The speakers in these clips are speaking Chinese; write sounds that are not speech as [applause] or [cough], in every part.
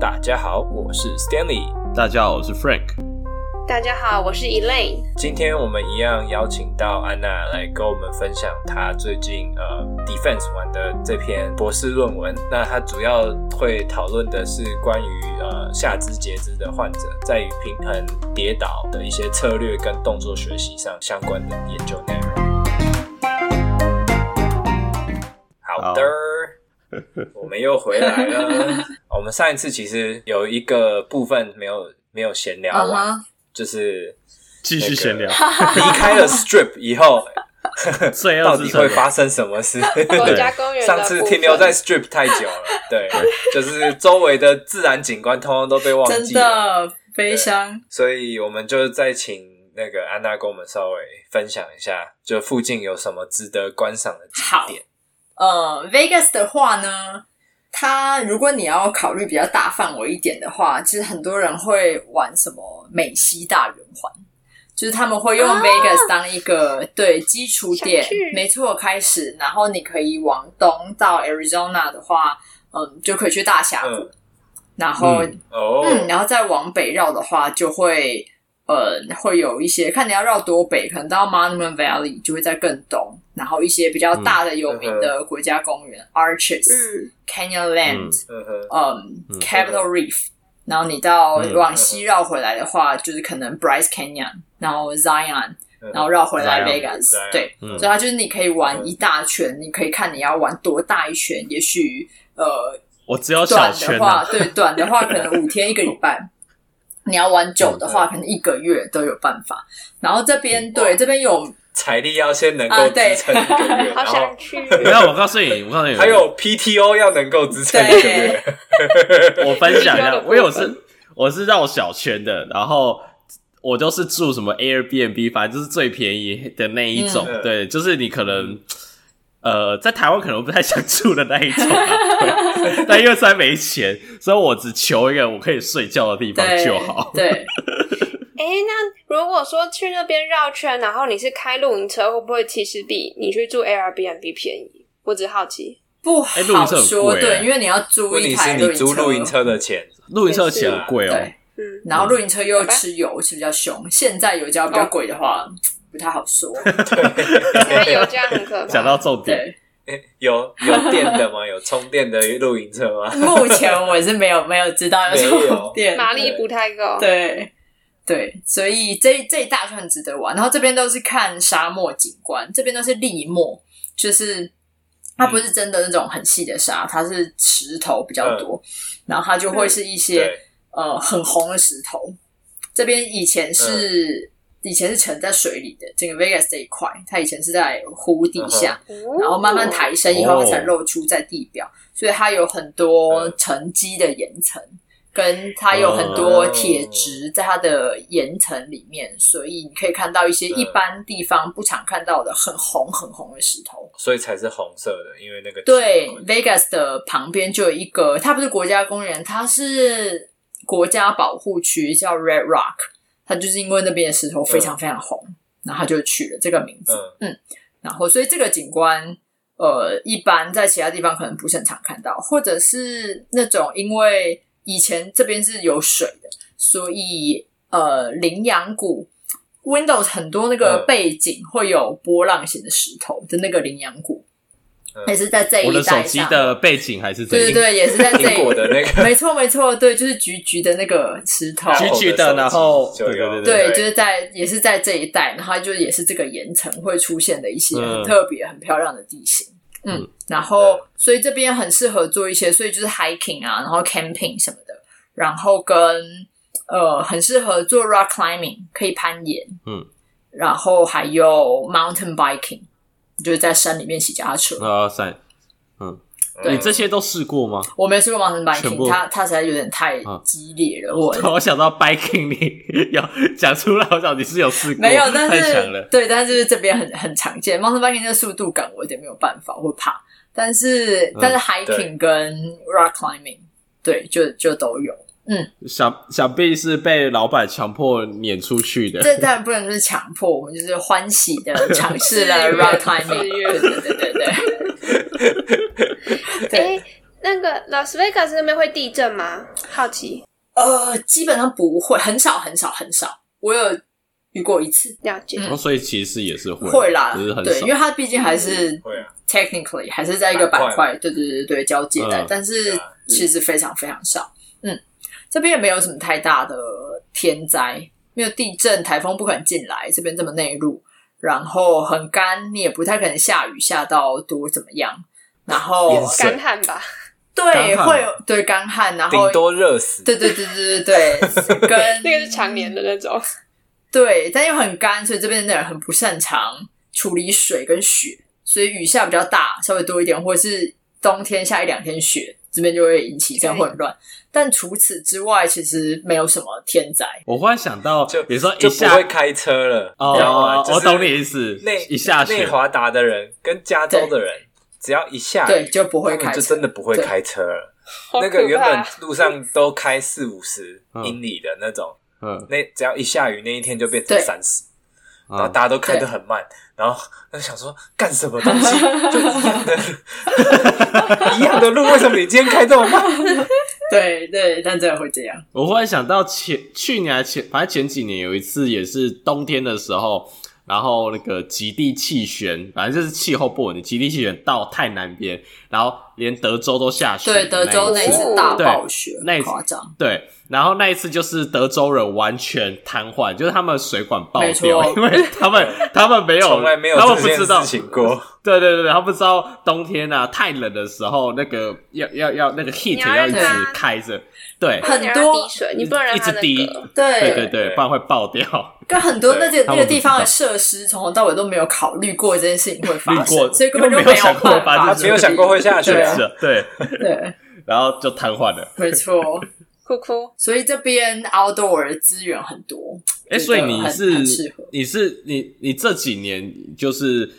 大家好，我是 Stanley。大家好，我是 Frank。大家好，我是 Elaine。今天我们一样邀请到安娜来跟我们分享她最近呃 Defense 完的这篇博士论文。那她主要会讨论的是关于呃下肢截肢的患者在于平衡跌倒的一些策略跟动作学习上相关的研究内容。好的。好 [laughs] 我们又回来了。[laughs] 我们上一次其实有一个部分没有没有闲聊完，uh huh. 就是继续闲聊。[laughs] 离开了 Strip 以后，到底会发生什么事？国家公园上次停留在 Strip 太久了，对，就是周围的自然景观通通都被忘记了，真的悲伤。所以我们就再请那个安娜跟我们稍微分享一下，就附近有什么值得观赏的景点。呃，Vegas 的话呢，它如果你要考虑比较大范围一点的话，其实很多人会玩什么美西大圆环，就是他们会用 Vegas 当一个、啊、对基础点，没错，开始，然后你可以往东到 Arizona 的话，嗯，就可以去大峡谷，嗯、然后嗯，哦、嗯，然后再往北绕的话，就会呃，会有一些看你要绕多北，可能到 Monument Valley 就会在更东。然后一些比较大的有名的国家公园，Arches、Canyonlands、嗯、Capitol Reef。然后你到往西绕回来的话，就是可能 Bryce Canyon，然后 Zion，然后绕回来 Vegas。对，所以它就是你可以玩一大圈，你可以看你要玩多大一圈。也许呃，我只要短的话，对，短的话可能五天一个礼拜。[laughs] 你要玩久的话，可能一个月都有办法。然后这边对这边有。财力要先能够支撑一个月，[laughs] 好想去。[laughs] 没有，我告诉你，我告诉你，还有 PTO 要能够支撑一个月。[laughs] 我分享一下，因为我是我是绕小圈的，然后我都是住什么 Airbnb，反正就是最便宜的那一种。对，就是你可能呃在台湾可能不太想住的那一种，但因为实在没钱，所以我只求一个我可以睡觉的地方就好。对。哎，那如果说去那边绕圈，然后你是开露营车，会不会其实比你去住 Airbnb 便宜？我只好奇，不好说，对，因为你要租一台露营车，你租露营车的钱，露营车的钱很贵哦。对，嗯，然后露营车又吃油，是比较凶。现在油价比较贵的话，不太好说。现在油价很可怕。讲到重点，有有电的吗？有充电的露营车吗？[laughs] 目前我是没有没有知道有充电，马力不太够。对。对，所以这这一大串很值得玩。然后这边都是看沙漠景观，这边都是砾漠，就是它不是真的那种很细的沙，它是石头比较多，嗯、然后它就会是一些、嗯、呃很红的石头。这边以前是、嗯、以前是沉在水里的，整个 Vegas 这一块，它以前是在湖底下，嗯、然后慢慢抬升以后，它才露出在地表，哦、所以它有很多沉积的岩层。跟它有很多铁质在它的岩层里面，嗯、所以你可以看到一些一般地方不常看到的很红很红的石头，所以才是红色的，因为那个对 Vegas 的旁边就有一个，它不是国家公园，它是国家保护区，叫 Red Rock，它就是因为那边的石头非常非常红，嗯、然后他就取了这个名字，嗯，嗯，然后所以这个景观，呃，一般在其他地方可能不是很常看到，或者是那种因为。以前这边是有水的，所以呃，羚羊谷 Windows 很多那个背景会有波浪形的石头的那个羚羊谷，也是在这一带上。我的手机的背景还是这对对对，也是在这一带的那个，没错没错，对，就是橘橘的那个石头，橘橘的，然后对对对对，就是在也是在这一带，然后就也是这个岩层会出现的一些很特别、很漂亮的地形。嗯，然后所以这边很适合做一些，所以就是 hiking 啊，然后 camping 什么的，然后跟呃很适合做 rock climbing，可以攀岩，嗯，然后还有 mountain biking，就是在山里面骑脚踏车。啊，山，嗯，对你这些都试过吗？我没试过 mountain biking，它它实在有点太激烈了。[laughs] 我、嗯、我想到 biking，你有讲出来，我想你是有试过，没有，但是太强了对，但是这边很很常见 mountain biking 的速度感，我有点没有办法，我会怕。但是、嗯、但是 hiking 跟 rock climbing，对，就就都有。嗯，想想必是被老板强迫撵出去的。这当然不能就是强迫，我们就是欢喜的尝试了 [laughs] rock climbing。对对对对对。[laughs] 哎，那那个 Las Vegas 那边会地震吗？好奇。呃，基本上不会，很少很少很少。我有遇过一次，了解。嗯、所以其实也是会会啦，是很对，因为它毕竟还是 technically 还是在一个板块，对对对对交界带，嗯、但是其实非常非常少。嗯，这边也没有什么太大的天灾，没有地震、台风不可能进来，这边这么内陆，然后很干，你也不太可能下雨下到多怎么样，然后干旱吧。对，会有对干旱，然后顶多热死。对对对对对对，[laughs] 跟那个是常年的那种。对，但又很干，所以这边的人很不擅长处理水跟雪，所以雨下比较大，稍微多一点，或者是冬天下一两天雪，这边就会引起这样混乱。但除此之外，其实没有什么天灾。我忽然想到，就比如说就不会开车了，哦，我懂你意思。内一下内华达的人跟加州的人。只要一下雨，对，就不会开车，就真的不会开车了。那个原本路上都开四五十英里的那种，嗯，那只要一下雨，那一天就变成三十，然后大家都开得很慢，然后就想说干什么东西，就一样的，[laughs] 一样的路，为什么你今天开这么慢？[laughs] 对对，但真的会这样。我忽然想到前去年还前，反正前几年有一次也是冬天的时候。然后那个极地气旋，反正就是气候不稳定。极地气旋到太南边，然后连德州都下雪。对，德州那一次大暴雪，那一次夸张。对，然后那一次就是德州人完全瘫痪，就是他们水管爆掉，因为他们 [laughs] 他们没有，从来没有，他们不知道情过。对对对对，他不知道冬天啊太冷的时候，那个要要要那个 heat 要一直开着。对，很多滴水，你不能让一直滴。对对对对，不然会爆掉。[laughs] 跟很多那个那个地方的设施，从头到尾都没有考虑过这件事情会发生，[laughs] 所以根本就没有想过发生，没有想过会下去。对对，然后就瘫痪了。没错，哭哭。所以这边 outdoor 的资源很多。哎，所以你是你是你你这几年就是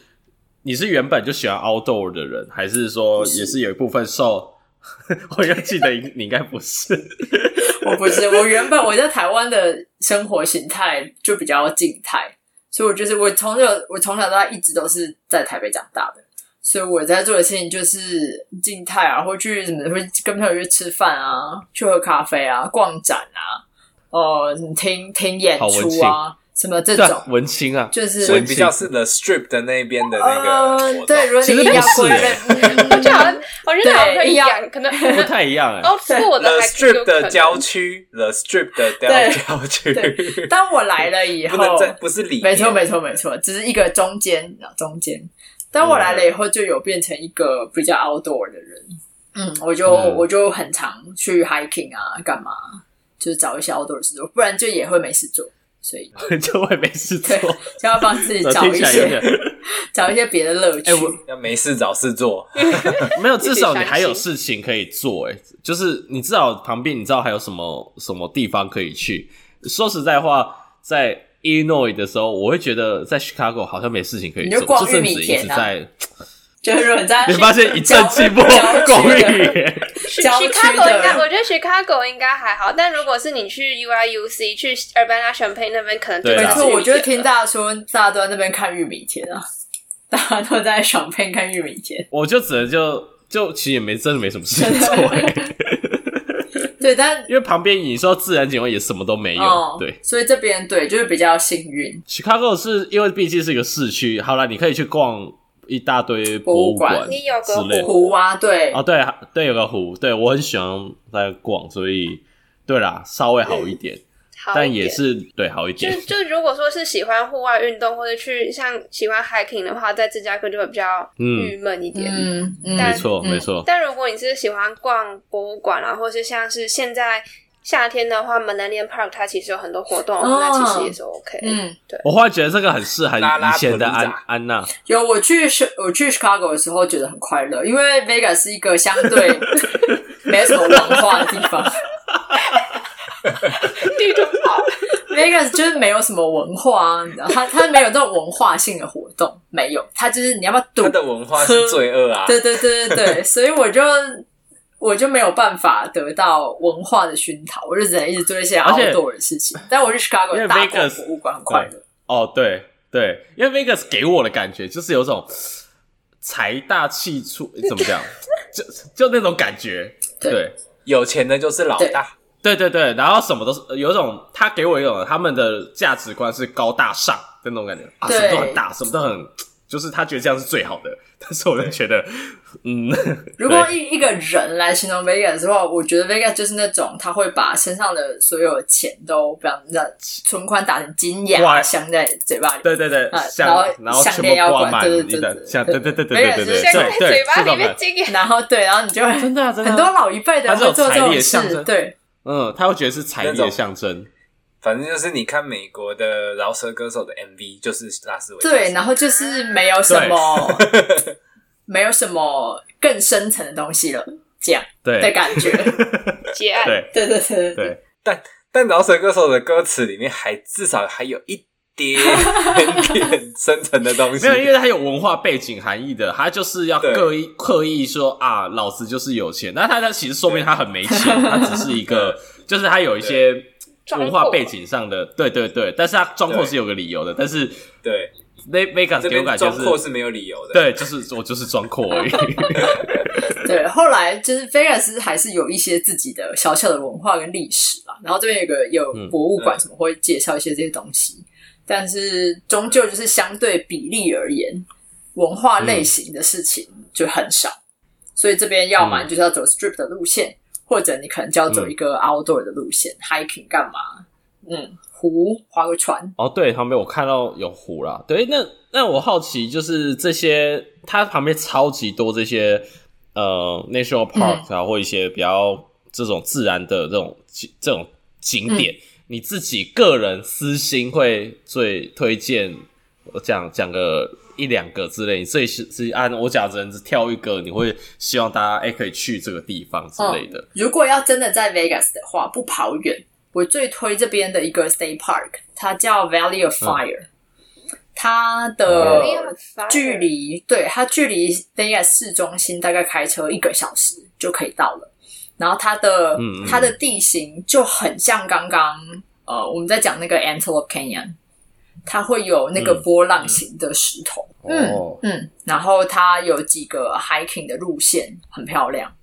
你是原本就喜欢 outdoor 的人，还是说也是有一部分受？[laughs] 我要记得你应该不是，[laughs] 我不是。我原本我在台湾的生活形态就比较静态，所以我就是我从小我从小到大一直都是在台北长大的，所以我在做的事情就是静态啊，或去什么会跟朋友去吃饭啊，去喝咖啡啊，逛展啊，呃，听听演出啊。什么这种文青啊，就是所以比较是 The Strip 的那边的那个，对，如果你要不是，我觉得好像我觉得好像一样，可能不太一样哎。哦，是我的 The Strip 的郊区，The Strip 的郊区。当我来了以后，不不是里面，没错没错没错，只是一个中间中间。当我来了以后，就有变成一个比较 outdoor 的人。嗯，我就我就很常去 hiking 啊，干嘛，就是找一些 outdoor 的事做，不然就也会没事做。所以 [laughs] 就会没事做，就要帮自己 [laughs] 找一些 [laughs] 找一些别的乐趣。欸、要没事找事做，没有，至少你还有事情可以做。哎，就是你至少旁边你知道还有什么什么地方可以去。说实在话，在 Illinois 的时候，我会觉得在 Chicago 好像没事情可以做，就甚至一直在。[laughs] 就是你在，[laughs] 你发现一阵寂寞，公寓。Chicago 应该，我觉得 Chicago 应该还好，但如果是你去 UIUC 去 Urbana-Champaign 那边，可能对。没错，我就听大家说，大家都在那边看玉米田啊，[laughs] 大家都在 Champaign 看玉米田。我就只能就就其实也没真的没什么事情做。[laughs] 对，但因为旁边你说自然景观也什么都没有，对，所以这边对就是比较幸运。Chicago 是因为毕竟是一个市区，好了，你可以去逛。一大堆博物馆，你有个湖啊？对，哦，对，对，有个湖，对我很喜欢在逛，所以对啦，稍微好一点，但也是对好一点。就就如果说是喜欢户外运动或者去像喜欢 hiking 的话，在芝加哥就会比较郁闷一点。嗯，没错没错。但如果你是喜欢逛博物馆啊，或是像是现在。夏天的话，Millennium Park 它其实有很多活动，那其实也是 OK。嗯，对。我忽然觉得这个很适合以前的安安娜。有我去我去 Chicago 的时候，觉得很快乐，因为 Vegas 是一个相对 [laughs] 没什么文化的地方。[laughs] 地中海 Vegas 就是没有什么文化啊，你知道，它它没有这种文化性的活动，没有。他就是你要不要赌？它的文化是罪恶啊！对对对对对，所以我就。我就没有办法得到文化的熏陶，我就只能一直做一些 outdoor 的事情。但我去 Chicago 大逛博物馆很快乐。哦，对对，因为 Vegas 给我的感觉就是有种财大气粗，怎么讲？[laughs] 就就那种感觉，对，对有钱的就是老大，对对对，然后什么都是有一种，他给我一种他们的价值观是高大上的那种感觉。啊，什么都很大，什么都很，就是他觉得这样是最好的，[laughs] 但是我就觉得。嗯，[laughs] 如果一一个人来形容 Vegas 的话，我觉得 Vegas 就是那种他会把身上的所有钱都，比方说存款打成金牙，镶在嘴巴里。对对对，然后然后项链要挂，满对对对，像对对对对对对对，镶在嘴巴里面金牙。然后对，然后你就会真的真的很多老一辈的会做这种事，对，嗯，他会觉得是财力的象征。反正就是你看美国的饶舌歌手的 MV，就是拉斯维加斯，对，然后就是没有什么。[laughs] 没有什么更深层的东西了，这样对的感觉，[laughs] 结案，对对对对对。但但饶舌歌手的歌词里面还至少还有一点点深层的东西，没有，因为他有文化背景含义的，他就是要刻意刻意说啊，老子就是有钱，那他他其实说明他很没钱，他只是一个，就是他有一些文化背景上的，对对对，但是他装阔是有个理由的，但是对。Vegas 给我感觉装阔是没有理由的，对，就是我就是装阔而已。[laughs] 对，后来就是 Vegas 还是有一些自己的小小的文化跟历史啦。然后这边有个有博物馆，什么会介绍一些这些东西。嗯、但是终究就是相对比例而言，文化类型的事情就很少。嗯、所以这边要么就是要走 strip 的路线，嗯、或者你可能就要走一个 outdoor 的路线、嗯、，hiking 干嘛？嗯。湖划个船哦，对，旁边我看到有湖啦。对，那那我好奇就是这些，它旁边超级多这些呃 national park 啊，嗯、或一些比较这种自然的这种这种景点，嗯、你自己个人私心会最推荐？我讲讲个一两个之类，你最是按我讲只能挑一个，你会希望大家哎可以去这个地方之类的。嗯、如果要真的在 Vegas 的话，不跑远。我最推这边的一个 State Park，它叫 Valley of Fire，嗯、它的距离，对，它距离 Vegas 市中心大概开车一个小时就可以到了。然后它的它的地形就很像刚刚呃我们在讲那个 Antelope Canyon，它会有那个波浪形的石头，嗯嗯，然后它有几个 hiking 的路线，很漂亮。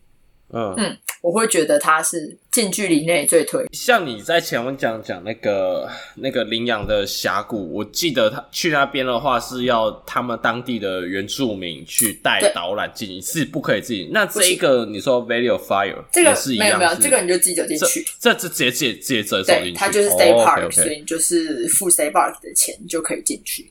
嗯。嗯，我会觉得它是近距离内最推。像你在前面讲讲那个那个羚羊的峡谷，我记得他去那边的话是要他们当地的原住民去带导览进去，是不可以自己。那这一个你说 Valley of Fire 这个是一样，没有没有，这个你就自己走进去。这这直接直接直接走进去，它就是 State Park，所以你就是付 State Park 的钱就可以进去。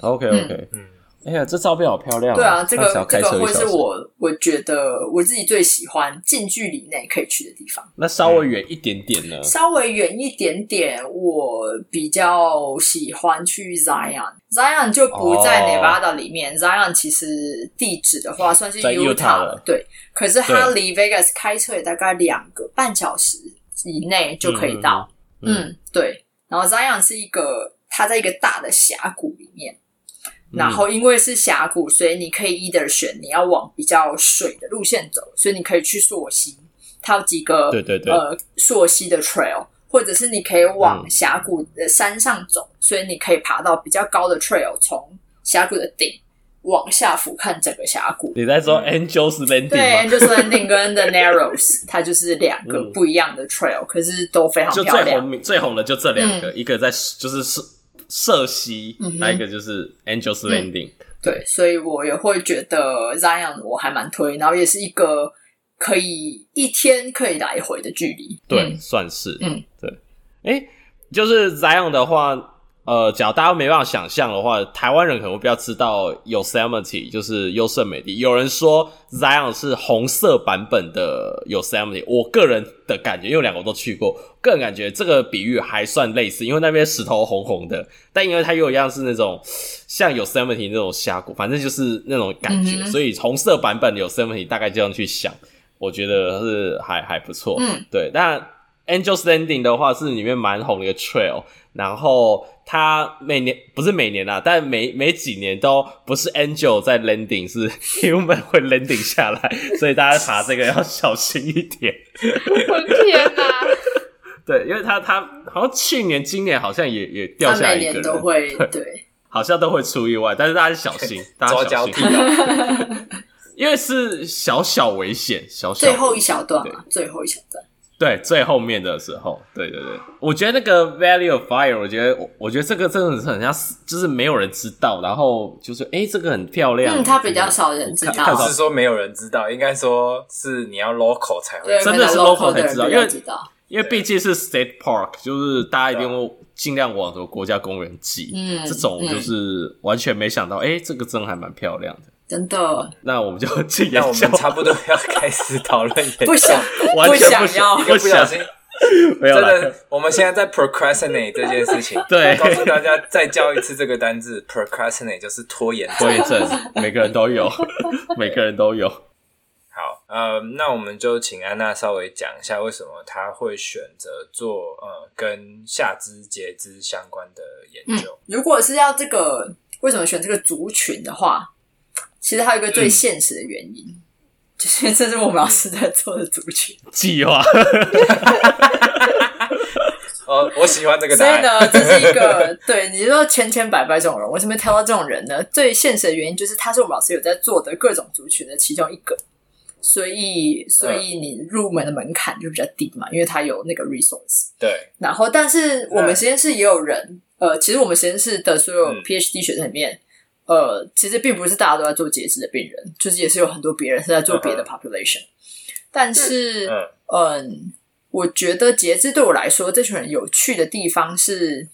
OK OK，嗯。哎呀，这照片好漂亮啊！对啊，这个这个会是我我觉得我自己最喜欢近距离内可以去的地方。那稍微远一点点呢？稍微远一点点，我比较喜欢去 Zion。Zion 就不在 Nevada 里面。Zion 其实地址的话算是 Utah 了，对。可是它离 Vegas 开车也大概两个半小时以内就可以到。嗯，对。然后 Zion 是一个，它在一个大的峡谷里面。然后因为是峡谷，所以你可以 either 选你要往比较水的路线走，所以你可以去溯溪，它有几个对对对呃溯溪的 trail，或者是你可以往峡谷的山上走，嗯、所以你可以爬到比较高的 trail，从峡谷的顶往下俯瞰整个峡谷。你在说 Angel's Landing 对，Angel's Landing 跟 The Narrows，[laughs] 它就是两个不一样的 trail，、嗯、可是都非常漂亮。最红最红的就这两个，嗯、一个在就是是。涉溪，还有、一个就是 Angel's Landing、嗯。对，所以我也会觉得 Zion 我还蛮推，然后也是一个可以一天可以来回的距离。对，嗯、算是。嗯，对。哎、欸，就是 Zion 的话。呃，假如大家没办法想象的话，台湾人可能会比较知道 Yosemite 就是优胜美地。有人说 Zion 是红色版本的 Yosemite，我个人的感觉，因为两个我都去过，个人感觉这个比喻还算类似，因为那边石头红红的，但因为它又一样是那种像 Yosemite 那种峡谷，反正就是那种感觉，嗯、所以红色版本的 Yosemite 大概这样去想，我觉得是还还不错。嗯，对。但 Angel's Landing 的话是里面蛮红的一个 trail，然后。它每年不是每年啦，但每每几年都不是 Angel 在 landing，是 [laughs] Human 会 landing 下来，所以大家爬这个要小心一点。我天哪！[laughs] 对，因为他他好像去年、今年好像也也掉下来一个人，都会对，对，[laughs] 好像都会出意外，但是大家小心，大家小心。因为是小小危险，小小最后一小段嘛，最后一小段。对，最后面的时候，对对对，我觉得那个 Valley of Fire，我觉得，我我觉得这个真的是很像，就是没有人知道，然后就是，哎，这个很漂亮，嗯，它比较少人知道，不是说没有人知道，应该说是你要 local 才会，真的是 local 才知道，因为知道，因为毕竟是 State Park，就是大家一定会尽量往这国家公园挤，嗯，这种就是完全没想到，哎，这个真的还蛮漂亮的。真的，那我们就进，那我们差不多要开始讨论。不想，[laughs] 完全不想，一个不小心，真的，我们现在在 procrastinate 这件事情。[laughs] 对，告诉大家再教一次这个单字，procrastinate 就是拖延拖延症，每个人都有，[laughs] 每个人都有。好，呃，那我们就请安娜稍微讲一下，为什么她会选择做呃跟下肢截肢相关的研究。嗯，如果是要这个，为什么选这个族群的话？其实还有一个最现实的原因，嗯、就是这是我们老师在做的族群计划。[laughs] 哦，我喜欢这个答案。所以呢，这是一个 [laughs] 对你说千千百百这种人，为什么挑到这种人呢？最现实的原因就是他是我们老师有在做的各种族群的其中一个，所以所以你入门的门槛就比较低嘛，因为他有那个 resource。对。然后，但是我们实验室也有人，呃，其实我们实验室的所有 PhD 学生里面。呃，其实并不是大家都在做截肢的病人，就是也是有很多别人是在做别的 population。Uh. 但是，嗯、呃，我觉得截肢对我来说，这群人有趣的地方是，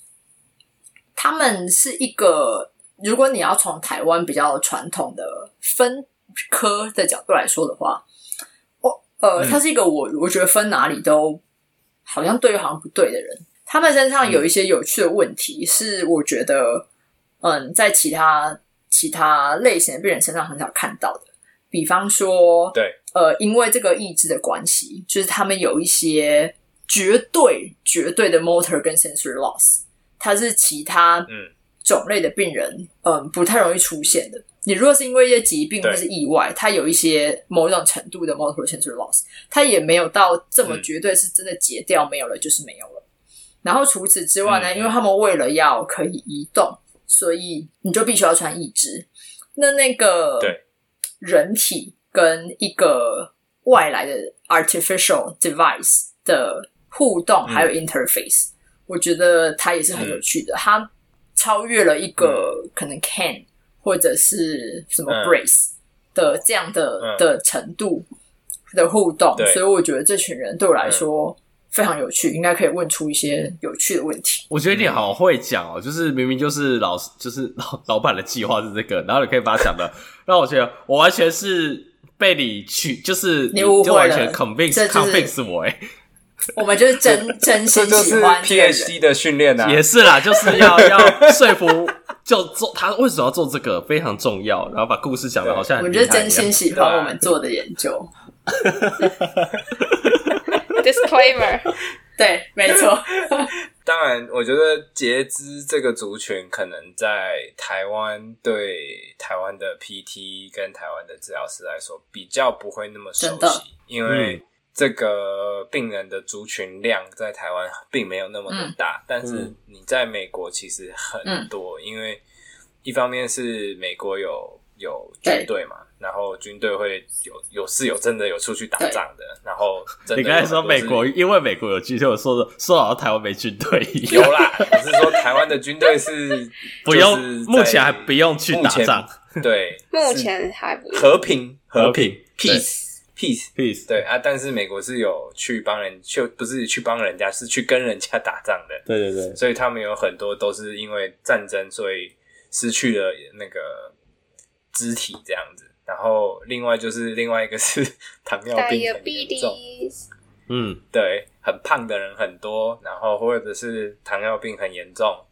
他们是一个，如果你要从台湾比较传统的分科的角度来说的话，我，呃，他是一个我我觉得分哪里都好像对，好像不对的人。他们身上有一些有趣的问题，是我觉得。嗯，在其他其他类型的病人身上很少看到的，比方说，对，呃，因为这个意志的关系，就是他们有一些绝对绝对的 motor 跟 sensory loss，它是其他嗯种类的病人嗯，嗯不太容易出现的。你如果是因为一些疾病或是意外，它有一些某一种程度的 motor sensory loss，它也没有到这么绝对，是真的截掉没有了就是没有了。然后除此之外呢，嗯，因为他们为了要可以移动。所以你就必须要穿一只。那那个人体跟一个外来的 artificial device 的互动，还有 interface，、嗯、我觉得它也是很有趣的。嗯、它超越了一个可能 can 或者是什么 brace 的这样的、嗯、的程度的互动。所以我觉得这群人对我来说。嗯非常有趣，应该可以问出一些有趣的问题。我觉得你好会讲哦，就是明明就是老师，就是老老板的计划是这个，然后你可以把它讲的 [laughs] 让我觉得我完全是被你去，就是你误会了，完全 convince convince 我哎，我们就是真 [laughs] 真心喜欢 PhD 的训练啊，也是啦，就是要 [laughs] 要说服，就做他为什么要做这个非常重要，然后把故事讲的好像很我觉得真心喜欢我们做的研究。Disclaimer，[laughs] 对，没错。[laughs] 当然，我觉得截肢这个族群可能在台湾对台湾的 PT 跟台湾的治疗师来说比较不会那么熟悉，因为这个病人的族群量在台湾并没有那么的大，嗯。但是你在美国其实很多，嗯，因为一方面是美国有有军队嘛。然后军队会有有是有真的有出去打仗的，然后真的你刚才说美国，因为美国有军队，我说的说好像台湾没军队一样，有啦，我是说台湾的军队是不用，目前还不用去打仗，对，目前还不和平和平 peace peace peace 对啊，但是美国是有去帮人，就不是去帮人家，是去跟人家打仗的，对对对，所以他们有很多都是因为战争，所以失去了那个肢体这样子。然后，另外就是另外一个是 [laughs] 糖尿病很严重，嗯，对，很胖的人很多，然后或者是糖尿病很严重，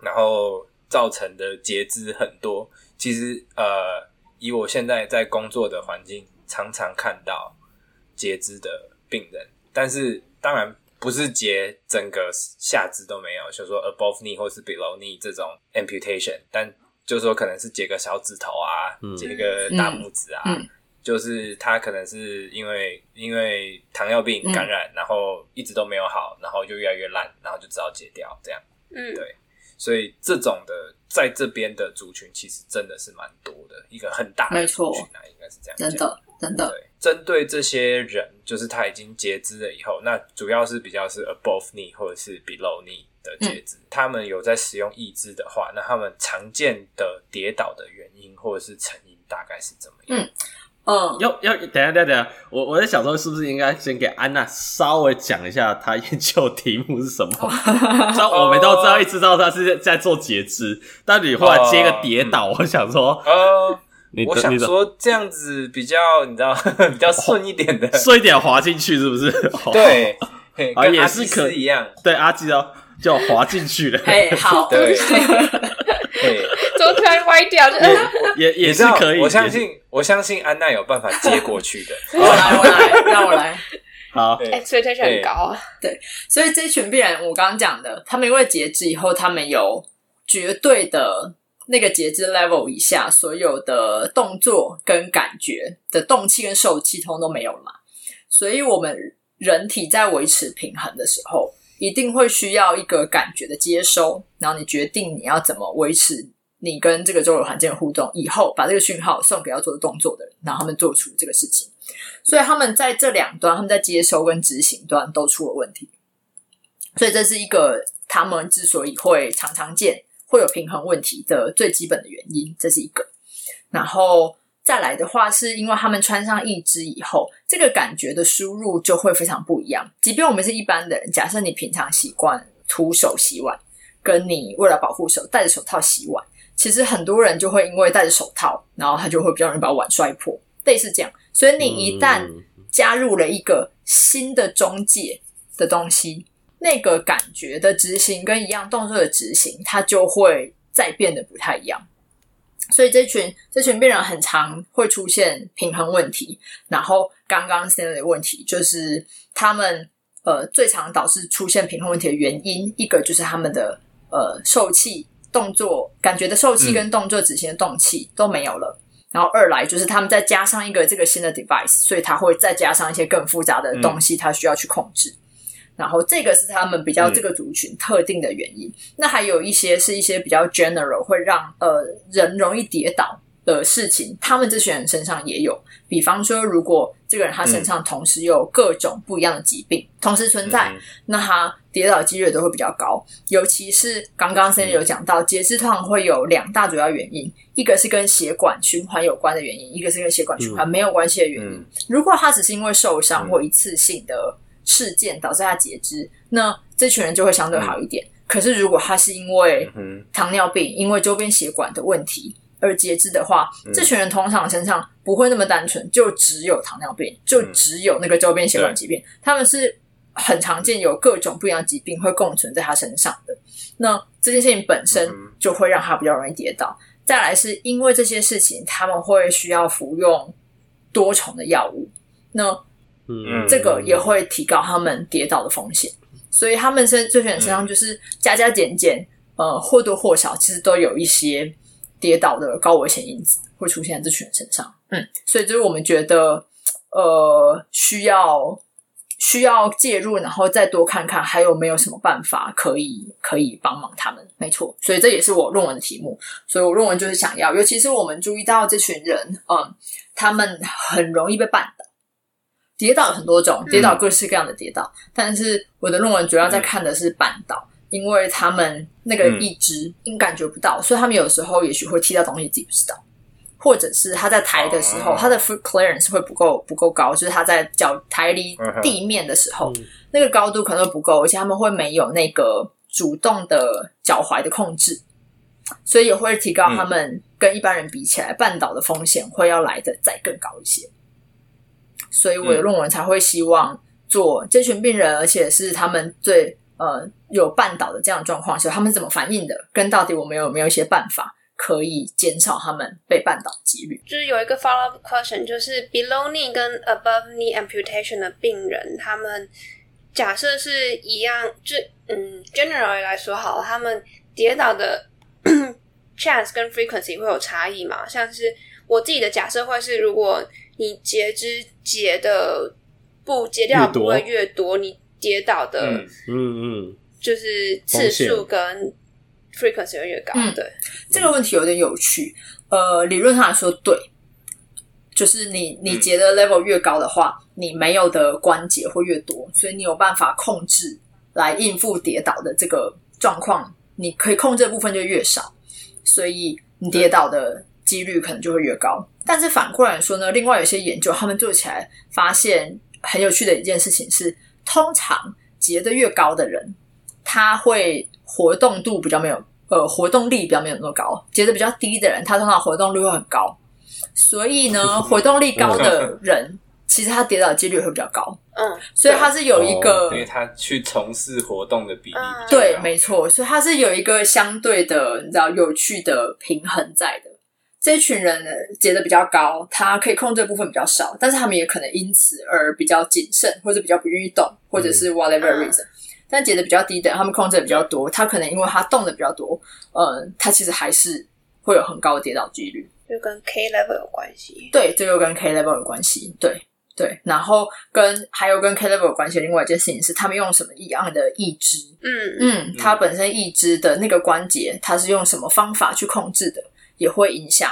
然后造成的截肢很多。其实，呃，以我现在在工作的环境，常常看到截肢的病人，但是当然不是截整个下肢都没有，就是说 above knee 或是 below knee 这种 amputation，但。就是说，可能是截个小指头啊，截、嗯、个大拇指啊、就是他可能是因为因为糖尿病感染、嗯，然后一直都没有好，然后就越来越烂，然后就只好截掉这样。嗯，对，所以这种的在这边的族群其实真的是蛮多的，一个很大的族群啊，应该是这样讲。真的，真的。对，针对这些人，就是他已经截肢了以后，那主要是比较是 above knee 或者是 below knee 的截肢，嗯、他们有在使用义肢的话，那他们常见的跌倒的原因或者是成因大概是怎么样？嗯嗯，要要等下等下等下，我我在想说，是不是应该先给安娜稍微讲一下她研究题目是什么？[laughs] 虽然我们都知道，一直知道她是在做截肢，但你后来接个跌倒，我想说，呃，我想说这样子比较，你知道 [laughs] 比较顺一点的，顺一点滑进去是不是？对，啊也是可以一样，对阿基哦，就滑进去了，哎好，[laughs] 对。都突然歪掉，也也是可以。我相信，我相信安娜有办法接过去的。[laughs] 我来，我来，让我来。[laughs] 好，expectation 很高啊。对，所以这群病人，我刚刚讲的，他们因为截肢以后，他们有绝对的那个截肢 level 以下，所有的动作跟感觉的动气跟受气通都没有了嘛。所以我们人体在维持平衡的时候，一定会需要一个感觉的接收，然后你决定你要怎么维持你跟这个周围环境的互动，以后把这个讯号送给要做的动作的人，然后他们做出这个事情。所以他们在这两端，他们在接收跟执行端都出了问题。所以这是一个他们之所以会常常见会有平衡问题的最基本的原因，这是一个。然后。再来的话，是因为他们穿上一只以后，这个感觉的输入就会非常不一样。即便我们是一般的人，假设你平常习惯徒手洗碗，跟你为了保护手戴着手套洗碗，其实很多人就会因为戴着手套，然后他就会比较容易把碗摔破，类似这样。所以你一旦加入了一个新的中介的东西，那个感觉的执行跟一样动作的执行，它就会再变得不太一样。所以这群这群病人很常会出现平衡问题，然后刚刚 Stanley 的问题就是他们呃最常导致出现平衡问题的原因，一个就是他们的呃受气动作感觉的受气跟动作执行的动气都没有了，嗯、然后二来就是他们再加上一个这个新的 device，所以他会再加上一些更复杂的东西，他需要去控制。嗯然后这个是他们比较这个族群特定的原因。嗯、那还有一些是一些比较 general 会让呃人容易跌倒的事情，他们这些人身上也有。比方说，如果这个人他身上同时有各种不一样的疾病、嗯、同时存在，嗯、那他跌倒几率都会比较高。尤其是刚刚 Sandy 有讲到，截肢通常会有两大主要原因，一个是跟血管循环有关的原因，一个是跟血管循环没有关系的原因。嗯、如果他只是因为受伤或一次性的。事件导致他截肢，那这群人就会相对好一点。嗯、可是如果他是因为糖尿病、嗯、因为周边血管的问题而截肢的话，嗯、这群人通常身上不会那么单纯，就只有糖尿病，就只有那个周边血管疾病。嗯、他们是很常见，有各种不一样的疾病会共存在他身上的。那这件事情本身就会让他比较容易跌倒。再来是因为这些事情，他们会需要服用多重的药物。那嗯，这个也会提高他们跌倒的风险，所以他们身这群人身上就是加加减减，呃，或多或少其实都有一些跌倒的高危险因子会出现在这群人身上。嗯，所以就是我们觉得，呃，需要需要介入，然后再多看看还有没有什么办法可以可以帮忙他们。没错，所以这也是我论文的题目。所以我论文就是想要，尤其是我们注意到这群人，嗯，他们很容易被绊倒。跌倒有很多种，跌倒各式各样的跌倒，嗯、但是我的论文主要在看的是绊倒，嗯、因为他们那个一直因感觉不到，嗯、所以他们有时候也许会踢到东西自己不知道，或者是他在抬的时候，哦、他的 foot clearance 会不够不够高，就是他在脚抬离地面的时候，嗯、那个高度可能会不够，而且他们会没有那个主动的脚踝的控制，所以也会提高他们跟一般人比起来绊倒的风险会要来的再更高一些。所以我的论文才会希望做这群病人，而且是他们最呃有绊倒的这样的状况，所以他们怎么反应的，跟到底我们有没有一些办法可以减少他们被绊倒的几率。就是有一个 follow up question，就是 below knee 跟 above knee amputation 的病人，他们假设是一样，就嗯 generally 来说好，他们跌倒的 [coughs] chance 跟 frequency 会有差异嘛？像是我自己的假设会是如果。你截肢截的不截掉不会越多，你跌倒的，嗯嗯，就是次数跟 frequency 会越高。嗯，对，这个问题有点有趣。呃，理论上来说，对，就是你你截的 level 越高的话，嗯、你没有的关节会越多，所以你有办法控制来应付跌倒的这个状况，你可以控制的部分就越少，所以你跌倒的几率可能就会越高。但是反过来说呢，另外有些研究他们做起来发现很有趣的一件事情是，通常结得越高的人，他会活动度比较没有，呃，活动力比较没有那么高。结得比较低的人，他通常活动率会很高。所以呢，活动力高的人，其实他跌倒的几率会比较高。嗯，所以他是有一个，因为他去从事活动的比例。对，没错，所以他是有一个相对的，你知道，有趣的平衡在的。这群人呢，结得比较高，他可以控制的部分比较少，但是他们也可能因此而比较谨慎，或者比较不愿意动，或者是 whatever reason。嗯、但结的比较低的，他们控制的比较多，他可能因为他动的比较多，嗯，他其实还是会有很高的跌倒几率。就跟 K level 有关系。对，这就跟 K level 有关系。对对，然后跟还有跟 K level 有关系的另外一件事情是，他们用什么一样的义肢？嗯嗯，他本身义肢的那个关节，他是用什么方法去控制的？也会影响，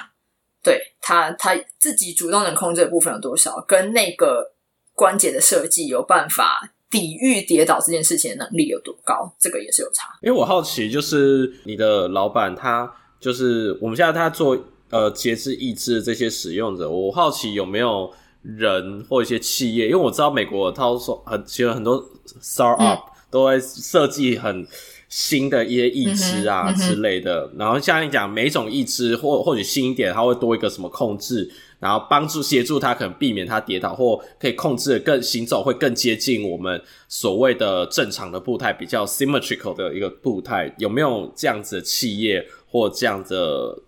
对他他自己主动能控制的部分有多少，跟那个关节的设计有办法抵御跌倒这件事情的能力有多高，这个也是有差。因为我好奇，就是你的老板他就是我们现在他做呃节制抑制这些使用者，我好奇有没有人或一些企业，因为我知道美国他说很其实很多 startup、嗯、都会设计很。新的一些义肢啊之类的，然后像你讲，每一种义肢或或许新一点，它会多一个什么控制，然后帮助协助它可能避免它跌倒，或可以控制的更行走会更接近我们所谓的正常的步态，比较 symmetrical 的一个步态。有没有这样子的企业或这样子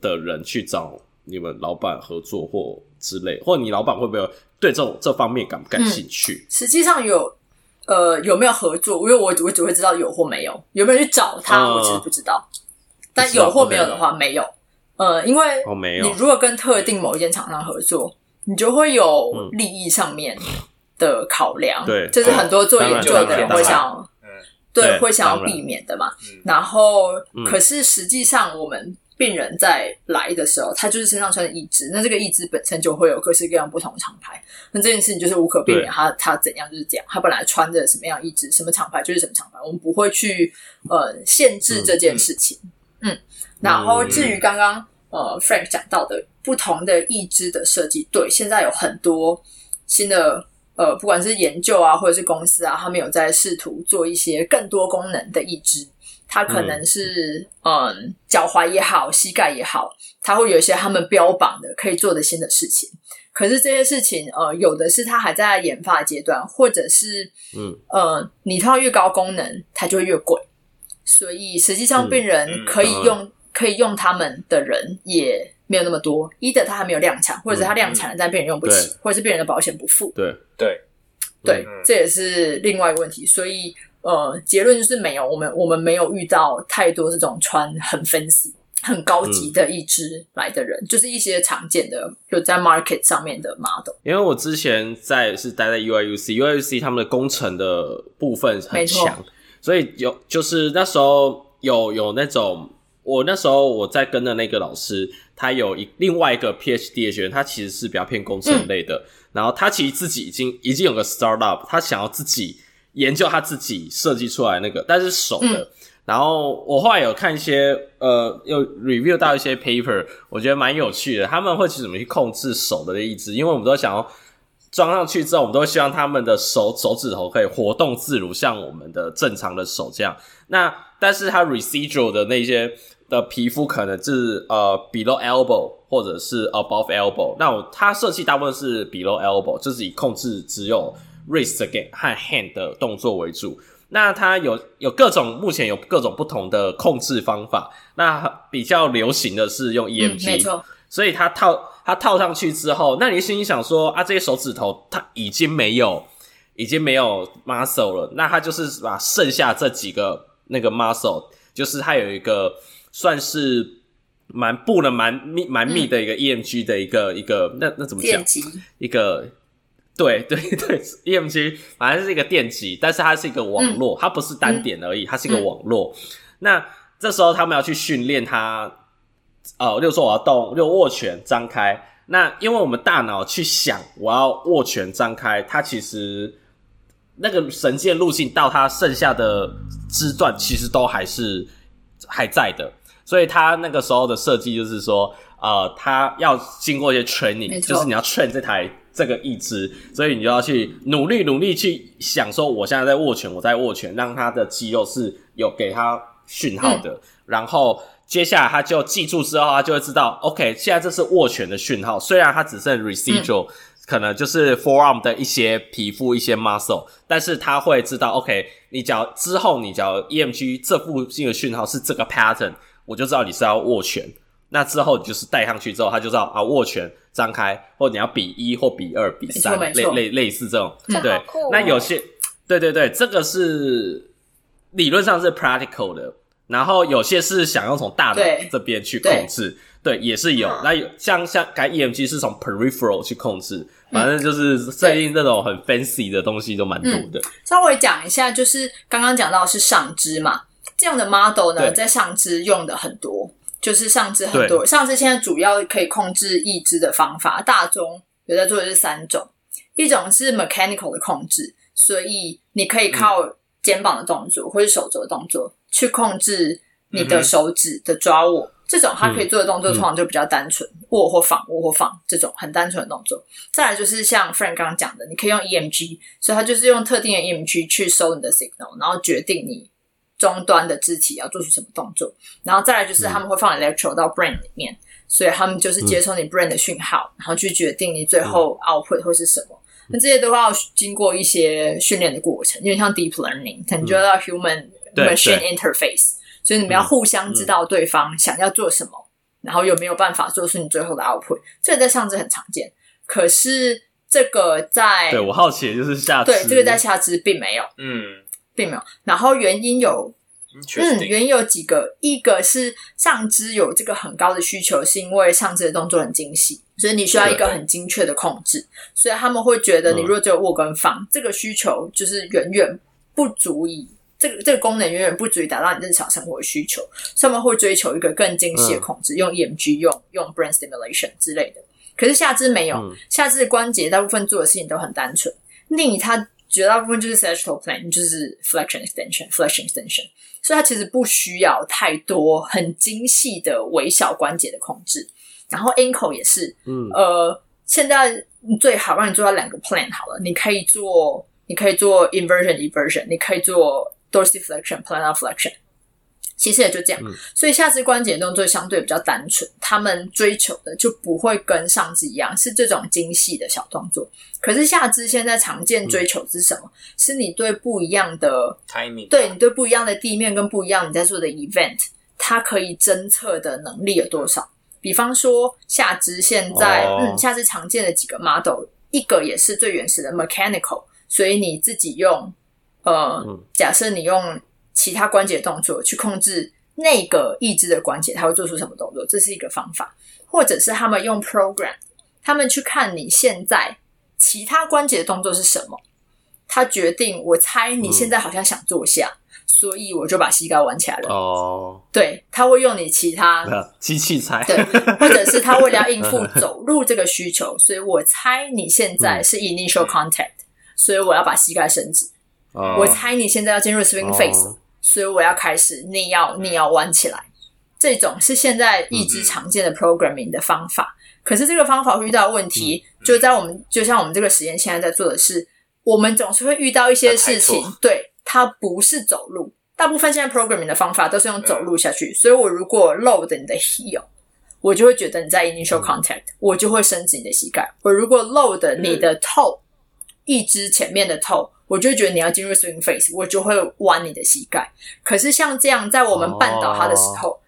的人去找你们老板合作或之类，或你老板会不会对这种这方面感不感兴趣？嗯、实际上有。呃，有没有合作？因为我我只会知道有或没有，有没有去找他，我其实不知道。Uh, 但有或没有的话，没有。呃，因为你如果跟特定某一间厂商合作，你就会有利益上面的考量。对、嗯，这是很多做研究的人会想，嗯，对，会想要避免的嘛。然，后，嗯、可是实际上我们。病人在来的时候，他就是身上穿的义肢，那这个义肢本身就会有各式各样不同的厂牌，那这件事情就是无可避免，他他怎样就是这样，他本来穿着什么样义肢，什么厂牌就是什么厂牌，我们不会去呃限制这件事情。嗯，嗯嗯然后至于刚刚呃 Frank 讲到的不同的义肢的设计，对，现在有很多新的呃，不管是研究啊，或者是公司啊，他们有在试图做一些更多功能的义肢。它可能是嗯，嗯，脚踝也好，膝盖也好，他会有一些他们标榜的可以做的新的事情。可是这些事情，呃，有的是它还在研发阶段，或者是嗯呃，你套越高功能，它就会越贵。所以实际上，病人可以用、嗯嗯、可以用他们的人也没有那么多。一的他还没有量产，或者是他量产了，但病人用不起，或者是病人的保险不付。对对对，这也是另外一个问题。所以。呃，结论就是没有，我们我们没有遇到太多这种穿很 fancy、很高级的一支来的人，嗯、就是一些常见的就在 market 上面的 model。因为我之前在是待在 UIUC，UIUC 他们的工程的部分很强，所以有就是那时候有有那种，我那时候我在跟的那个老师，他有一另外一个 PhD 的学员，他其实是比较偏工程类的，嗯、然后他其实自己已经已经有个 startup，他想要自己。研究他自己设计出来那个，但是手的。嗯、然后我后来有看一些，呃，有 review 到一些 paper，我觉得蛮有趣的。他们会去怎么去控制手的意志？因为我们都想要装上去之后，我们都希望他们的手手指头可以活动自如，像我们的正常的手这样。那但是它 residual 的那些的皮肤可能是呃 below elbow 或者是 above elbow。那我它设计大部分是 below elbow，就是以控制只有。Wrist 和 hand 的动作为主，那它有有各种，目前有各种不同的控制方法。那比较流行的是用 EMG，、嗯、没错。所以它套它套上去之后，那你心里想说啊，这些手指头它已经没有已经没有 muscle 了，那它就是把剩下这几个那个 muscle，就是它有一个算是蛮布的蛮密蛮密的一个 EMG 的一个、嗯、一个那那怎么讲？一个。对对对，EMG 反正是一个电极，但是它是一个网络，嗯、它不是单点而已，它是一个网络。嗯、那这时候他们要去训练它，呃，例如说我要动，就握拳张开。那因为我们大脑去想我要握拳张开，它其实那个神经路径到它剩下的肢段其实都还是还在的，所以它那个时候的设计就是说，呃，它要经过一些 training，就是你要 train 这台这个意志，所以你就要去努力努力去想说，我现在在握拳，我在握拳，让他的肌肉是有给他讯号的，嗯、然后。接下来他就记住之后，他就会知道，OK，现在这是握拳的讯号。虽然它只剩 residual，、嗯、可能就是 forearm 的一些皮肤、一些 muscle，但是他会知道，OK，你只要之后你只要 EMG 这附近的讯号是这个 pattern，我就知道你是要握拳。那之后你就是戴上去之后，他就知道啊，握拳张开，或你要比一或比二比三，类类类似这种。对，哦、那有些，对对对，这个是理论上是 practical 的。然后有些是想要从大脑这边去控制，对，也是有。嗯、那有像像该 EMG 是从 peripheral 去控制，反正就是最近这种很 fancy 的东西都蛮多的。嗯、稍微讲一下，就是刚刚讲到是上肢嘛，这样的 model 呢，在上肢用的很多，就是上肢很多。上肢现在主要可以控制义肢的方法，大中有在做的是三种，一种是 mechanical 的控制，所以你可以靠肩膀的动作、嗯、或是手肘的动作。去控制你的手指的抓握，嗯、这种它可以做的动作通常就比较单纯，嗯、握或放，握或放这种很单纯的动作。再来就是像 Frank 刚刚讲的，你可以用 EMG，所以它就是用特定的 EMG 去收你的 signal，然后决定你终端的肢体要做出什么动作。然后再来就是他们会放 electrode 到 brain 里面，所以他们就是接收你 brain 的讯号，然后去决定你最后 output 会是什么。那这些都要经过一些训练的过程，因为像 deep learning，可能就要 human。Machine interface，所以你们要互相知道对方想要做什么，嗯、然后有没有办法做出你最后的 output。这个在上肢很常见，可是这个在对我好奇的就是下肢，对这个在下肢并没有，嗯，并没有。然后原因有，嗯，原因有几个，一个是上肢有这个很高的需求，是因为上肢的动作很精细，所以你需要一个很精确的控制，所以他们会觉得你如果只有握跟放，嗯、这个需求就是远远不足以。这个这个功能远远不足以达到你日常生活的需求，他们会追求一个更精细的控制，嗯、用 EMG、用用 brain stimulation 之类的。可是下肢没有，嗯、下肢的关节大部分做的事情都很单纯，knee 它绝大部分就是 sagittal plane，就是 flexion extension、flexion extension，所以它其实不需要太多很精细的微小关节的控制。然后 ankle 也是，嗯，呃，现在最好让你做到两个 plane 好了，你可以做，你可以做 inversion，inversion，你可以做。dorsiflexion、plantar flexion，其实也就这样。嗯、所以下肢关节动作相对比较单纯，他们追求的就不会跟上肢一样是这种精细的小动作。可是下肢现在常见追求是什么？嗯、是你对不一样的 timing，对你对不一样的地面跟不一样你在做的 event，它可以侦测的能力有多少？比方说下肢现在，哦、嗯，下肢常见的几个 model，一个也是最原始的 mechanical，所以你自己用。呃，假设你用其他关节动作去控制那个义肢的关节，它会做出什么动作？这是一个方法，或者是他们用 program，他们去看你现在其他关节的动作是什么，他决定，我猜你现在好像想坐下，嗯、所以我就把膝盖弯起来了。哦，对，他会用你其他机器猜，对，或者是他为了要应付 [laughs] 走路这个需求，所以我猜你现在是 initial contact，、嗯、所以我要把膝盖伸直。我猜你现在要进入 swing phase，、oh. 所以我要开始，你要你要弯起来。这种是现在一直常见的 programming 的方法。嗯、可是这个方法遇到问题，嗯、就在我们就像我们这个实验现在在做的是，我们总是会遇到一些事情，对，它不是走路。大部分现在 programming 的方法都是用走路下去，嗯、所以我如果 load 你的 heel，我就会觉得你在 initial contact，、嗯、我就会伸直你的膝盖。我如果 load 你的 toe，一只前面的 toe。我就觉得你要进入 swing phase，我就会弯你的膝盖。可是像这样，在我们绊倒他的时候，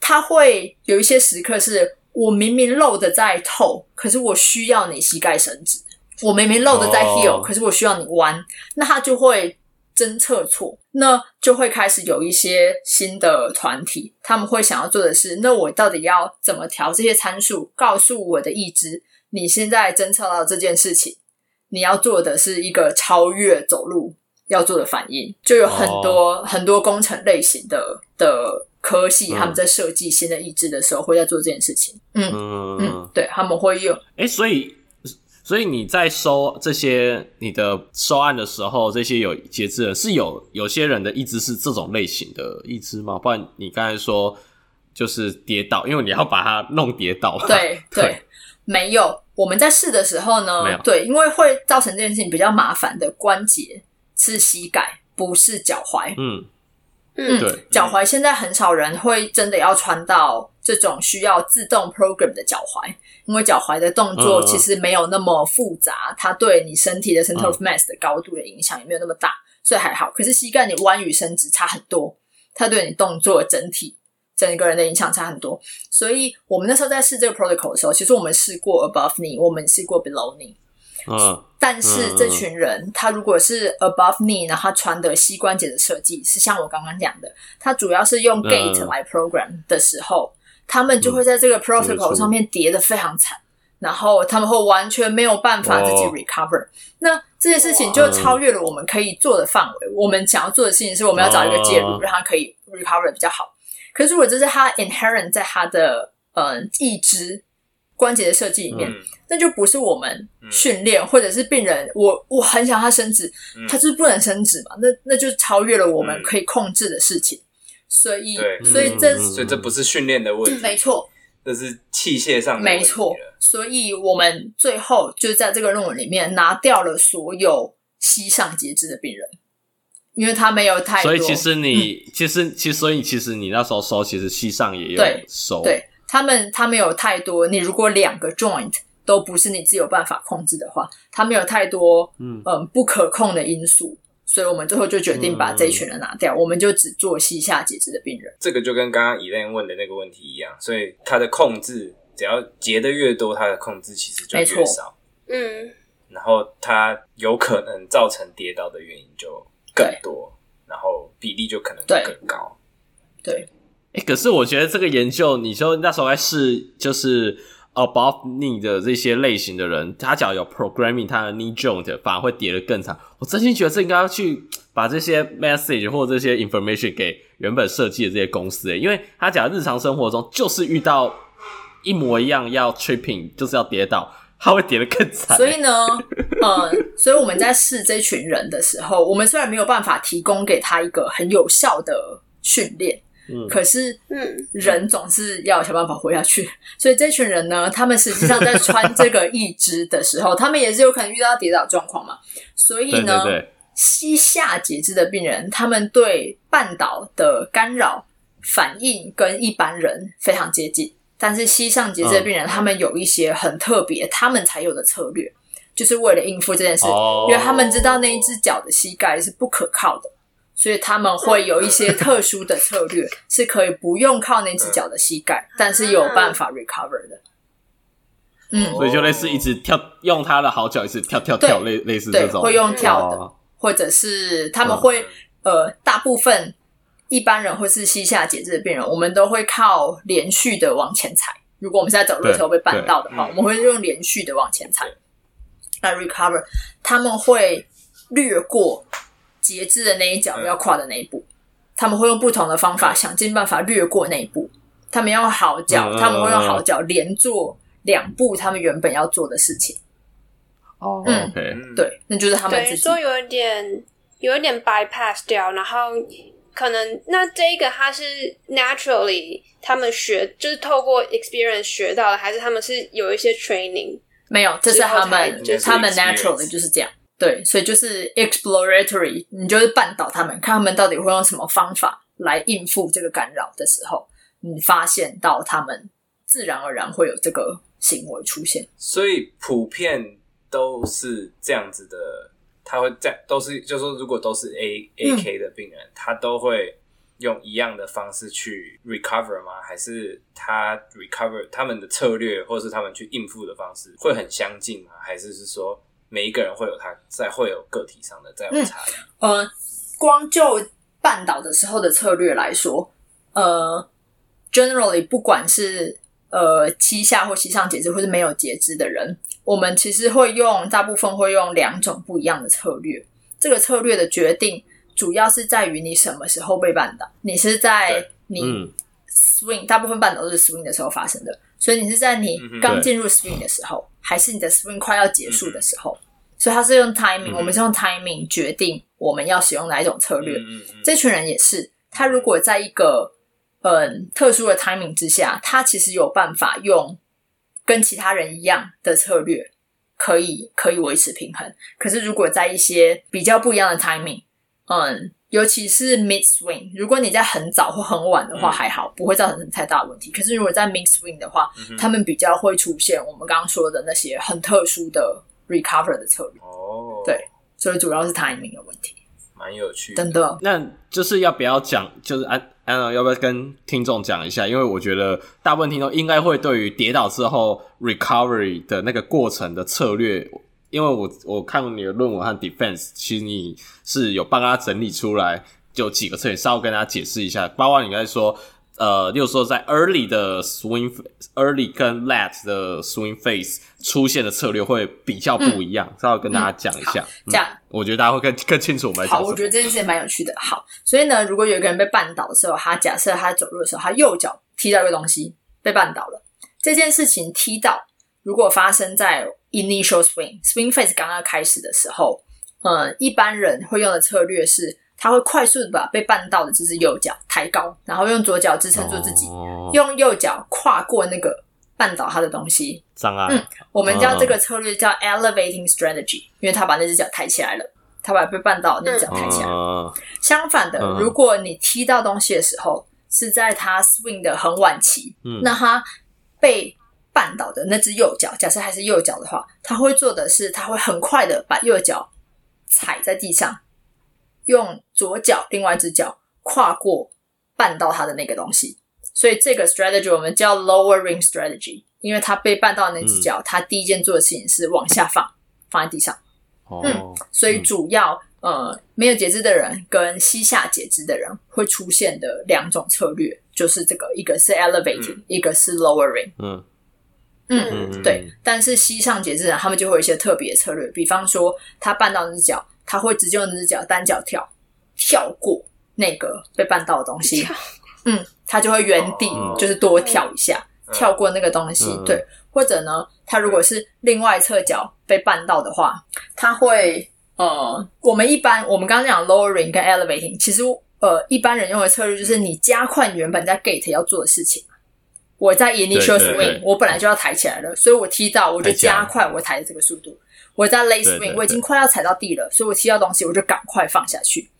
它、oh. 会有一些时刻是我明明 load 在 toe，可是我需要你膝盖伸直。我明明 load 在 heel，、oh. 可是我需要你弯，那他就会侦测错，那就会开始有一些新的团体，他们会想要做的是，那我到底要怎么调这些参数，告诉我的意志，你现在侦测到这件事情。你要做的是一个超越走路要做的反应，就有很多、哦、很多工程类型的的科系，他们在设计新的意志的时候，会在做这件事情。嗯嗯嗯，对，他们会用。哎、欸，所以所以你在收这些你的收案的时候，这些有截肢的，是有有些人的意志是这种类型的意志吗？不然你刚才说就是跌倒，因为你要把它弄跌倒。对对，[laughs] 对，没有。我们在试的时候呢，对，因为会造成这件事情比较麻烦的关节是膝盖，不是脚踝。嗯嗯，对，脚踝现在很少人会真的要穿到这种需要自动 program 的脚踝，因为脚踝的动作其实没有那么复杂，嗯、它对你身体的 center of mass 的高度的影响也没有那么大，所以还好。可是膝盖你弯与伸直差很多，它对你动作整体。整个人的影响差很多，所以我们那时候在试这个 protocol 的时候，其实我们试过 above knee，我们试过 below knee。嗯，但是这群人、嗯、他如果是 above knee，然后他穿的膝关节的设计是像我刚刚讲的，他主要是用 gate 来 program 的时候，嗯、他们就会在这个 protocol 上面跌的非常惨，然后他们会完全没有办法自己 recover、哦。那这件事情就超越了我们可以做的范围。我们想要做的事情是我们要找一个介入，哦、让他可以 recover 的比较好。可是，如果这是他 inherent 在他的呃义肢关节的设计里面，嗯，那就不是我们训练，嗯，或者是病人，我我很想他伸直，嗯，他就是不能伸直嘛，那那就超越了我们可以控制的事情。所以，所以这所以这不是训练的问题，没错，这是器械上的没错。所以我们最后就在这个论文里面拿掉了所有膝上截肢的病人。因为他没有太多，所以其实你、嗯、其实其实所以其实你那时候收，其实膝上也有收。对，对他们他们有太多。你如果两个 joint 都不是你自己有办法控制的话，他们有太多嗯嗯不可控的因素，所以我们最后就决定把这一群人拿掉，嗯、我们就只做膝下截肢的病人。这个就跟刚刚 Elaine 问的那个问题一样，所以他的控制只要截的越多，他的控制其实就越少。嗯，然后他有可能造成跌倒的原因就。更多，然后比例就可能更高。对，哎、欸，可是我觉得这个研究，你说那时候在试，就是 above knee 的这些类型的人，他只要有 programming，他的 knee joint 反而会跌得更长。我真心觉得这应该要去把这些 message 或者这些 information 给原本设计的这些公司，哎，因为他讲日常生活中就是遇到一模一样要 tripping，就是要跌倒。他会跌得更惨。所以呢，呃，所以我们在试这群人的时候，我们虽然没有办法提供给他一个很有效的训练，嗯，可是，嗯，人总是要想办法活下去。所以这群人呢，他们实际上在穿这个义肢的时候，他们也是有可能遇到跌倒状况嘛。所以呢，对对对，膝下截肢的病人，他们对绊倒的干扰反应跟一般人非常接近。但是膝上截肢的病人，他们有一些很特别，他们才有的策略，就是为了应付这件事，因为他们知道那一只脚的膝盖是不可靠的，所以他们会有一些特殊的策略，[laughs] 是可以不用靠那只脚的膝盖，但是有办法 recover 的。嗯，所以就类似一直跳，用他的好脚一直跳跳跳，类类似这种，会用跳的，或者是他们会呃，大部分。一般人或是膝下截肢的病人，我们都会靠连续的往前踩。如果我们是在走路的时候被绊到的话，我们会用连续的往前踩来 recover。他们会略过截肢的那一脚要跨的那一步，他们会用不同的方法想尽办法略过那一步。他们用好脚，他们会用好脚连做两步他们原本要做的事情。哦，嗯，对，那就是他们自己说有一点有一点 bypass 掉，然后。可能那这个他是 naturally 他们学就是透过 experience 学到的，还是他们是有一些 training？没有，这是他们，就是他们 naturally 就是这样。对，所以就是 exploratory，你就是绊倒他们，看他们到底会用什么方法来应付这个干扰的时候，你发现到他们自然而然会有这个行为出现。所以普遍都是这样子的。他会在都是，就是说，如果都是 A A K 的病人，嗯，他都会用一样的方式去 recover 吗？还是他 recover 他们的策略，或是他们去应付的方式会很相近吗？还是是说每一个人会有他在会有个体上的在有差异？嗯，呃，光就半岛的时候的策略来说，呃，generally 不管是呃膝下或膝上截肢，或是没有截肢的人。我们其实会用大部分会用两种不一样的策略。这个策略的决定主要是在于你什么时候被绊倒。你是在你 swing，、嗯、大部分绊倒都是 swing 的时候发生的，所以你是在你刚进入 swing 的时候，还是你的 swing 快要结束的时候？所以它是用 timing，、嗯、我们是用 timing 决定我们要使用哪一种策略。这群人也是，他如果在一个嗯特殊的 timing 之下，他其实有办法用跟其他人一样的策略。可以可以维持平衡，可是如果在一些比较不一样的 timing，嗯，尤其是 mid swing，如果你在很早或很晚的话还好，不会造成太大的问题。可是如果在 mid swing 的话，嗯、他们比较会出现我们刚刚说的那些很特殊的 recover 的策略。哦，对，所以主要是 timing 的问题，蛮有趣的。真的，那就是要不要讲？就是安。安，要不要跟听众讲一下？因为我觉得大部分听众应该会对于跌倒之后 recovery 的那个过程的策略，因为我我看过你的论文和 defense，其实你是有帮他整理出来，就几个策略，稍微跟大家解释一下。包括你刚才说。呃，就是说在 early 的 swing，early 跟 late 的 swing phase 出现的策略会比较不一样，稍微、嗯、跟大家讲一下。这样、嗯，我觉得大家会更更清楚我们。好，我觉得这件事也蛮有趣的。好，所以呢，如果有一个人被绊倒的时候，他假设他走路的时候，他右脚踢到一个东西被绊倒了，这件事情踢到，如果发生在 initial swing，swing phase 刚刚开始的时候，呃，一般人会用的策略是。他会快速的把被绊到的这只右脚抬高，然后用左脚支撑住自己，oh. 用右脚跨过那个绊倒他的东西障碍。嗯，我们叫这个策略叫 elevating strategy，因为他把那只脚抬起来了，他把被绊倒的那只脚抬起来了。Oh. 相反的，如果你踢到东西的时候是在他 swing 的很晚期，嗯，那他被绊倒的那只右脚，假设还是右脚的话，他会做的是，他会很快的把右脚踩在地上。用左脚，另外一只脚跨过绊到他的那个东西，所以这个 strategy 我们叫 lowering strategy，因为他被绊到的那只脚，他、嗯、第一件做的事情是往下放，放在地上。哦、嗯，所以主要、嗯、呃没有截肢的人跟膝下截肢的人会出现的两种策略，就是这个，一个是 elevating，、嗯、一个是 lowering。嗯嗯，嗯对。但是膝上截肢的人，他们就会有一些特别的策略，比方说他绊到那只脚。他会直接用那只脚单脚跳，跳过那个被绊到的东西，嗯，他就会原地就是多跳一下，嗯、跳过那个东西，嗯、对。或者呢，他如果是另外侧脚被绊到的话，他会呃，我们一般我们刚刚讲 lowering 跟 elevating，其实呃，一般人用的策略就是你加快你原本在 gate 要做的事情。我在 initial swing，我本来就要抬起来了，所以我踢到我就加快我抬的这个速度。我在 late swing，对对对，我已经快要踩到地了，所以我踢到东西我就赶快放下去。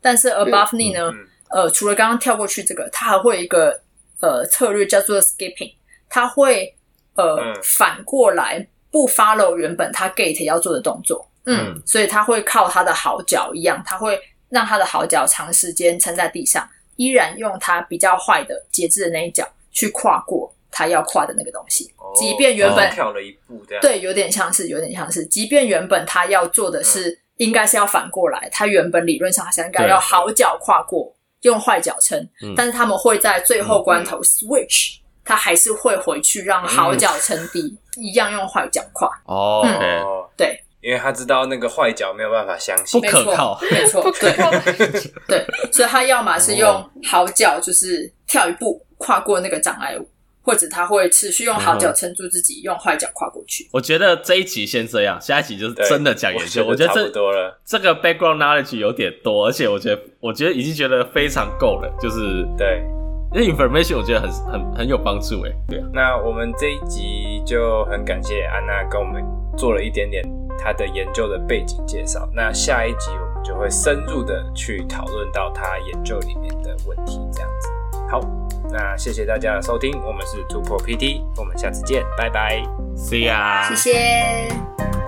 但是 above knee 呢？嗯嗯、呃，除了刚刚跳过去这个，它还会有一个呃策略叫做 skipping，它会呃、嗯、反过来不 follow 原本它 gate 要做的动作。嗯，嗯所以它会靠它的好脚一样，它会让它的好脚长时间撑在地上，依然用它比较坏的节制的那一脚去跨过。他要跨的那个东西，即便原本跳了一步，对，有点像是，有点像是，即便原本他要做的是，应该是要反过来，他原本理论上是应该要好脚跨过，用坏脚撑，但是他们会在最后关头 switch，他还是会回去让好脚撑地，一样用坏脚跨。哦，对，因为他知道那个坏脚没有办法相信，不可靠，没错，[laughs] 对，对，所以他要么是用好脚，就是跳一步跨过那个障碍物。或者他会持续用好脚撑住自己，嗯、用坏脚跨过去。我觉得这一集先这样，下一集就是真的讲研究。我觉得差不多了，这个 background knowledge 有点多，而且我觉得，我觉得已经觉得非常够了。就是对，因为 information 我觉得很很很有帮助诶。对，那我们这一集就很感谢安娜跟我们做了一点点她的研究的背景介绍。那下一集我们就会深入的去讨论到她研究里面的问题，这样子。好。那谢谢大家的收听，我们是突破 PT，我们下次见，拜拜，See ya，谢谢。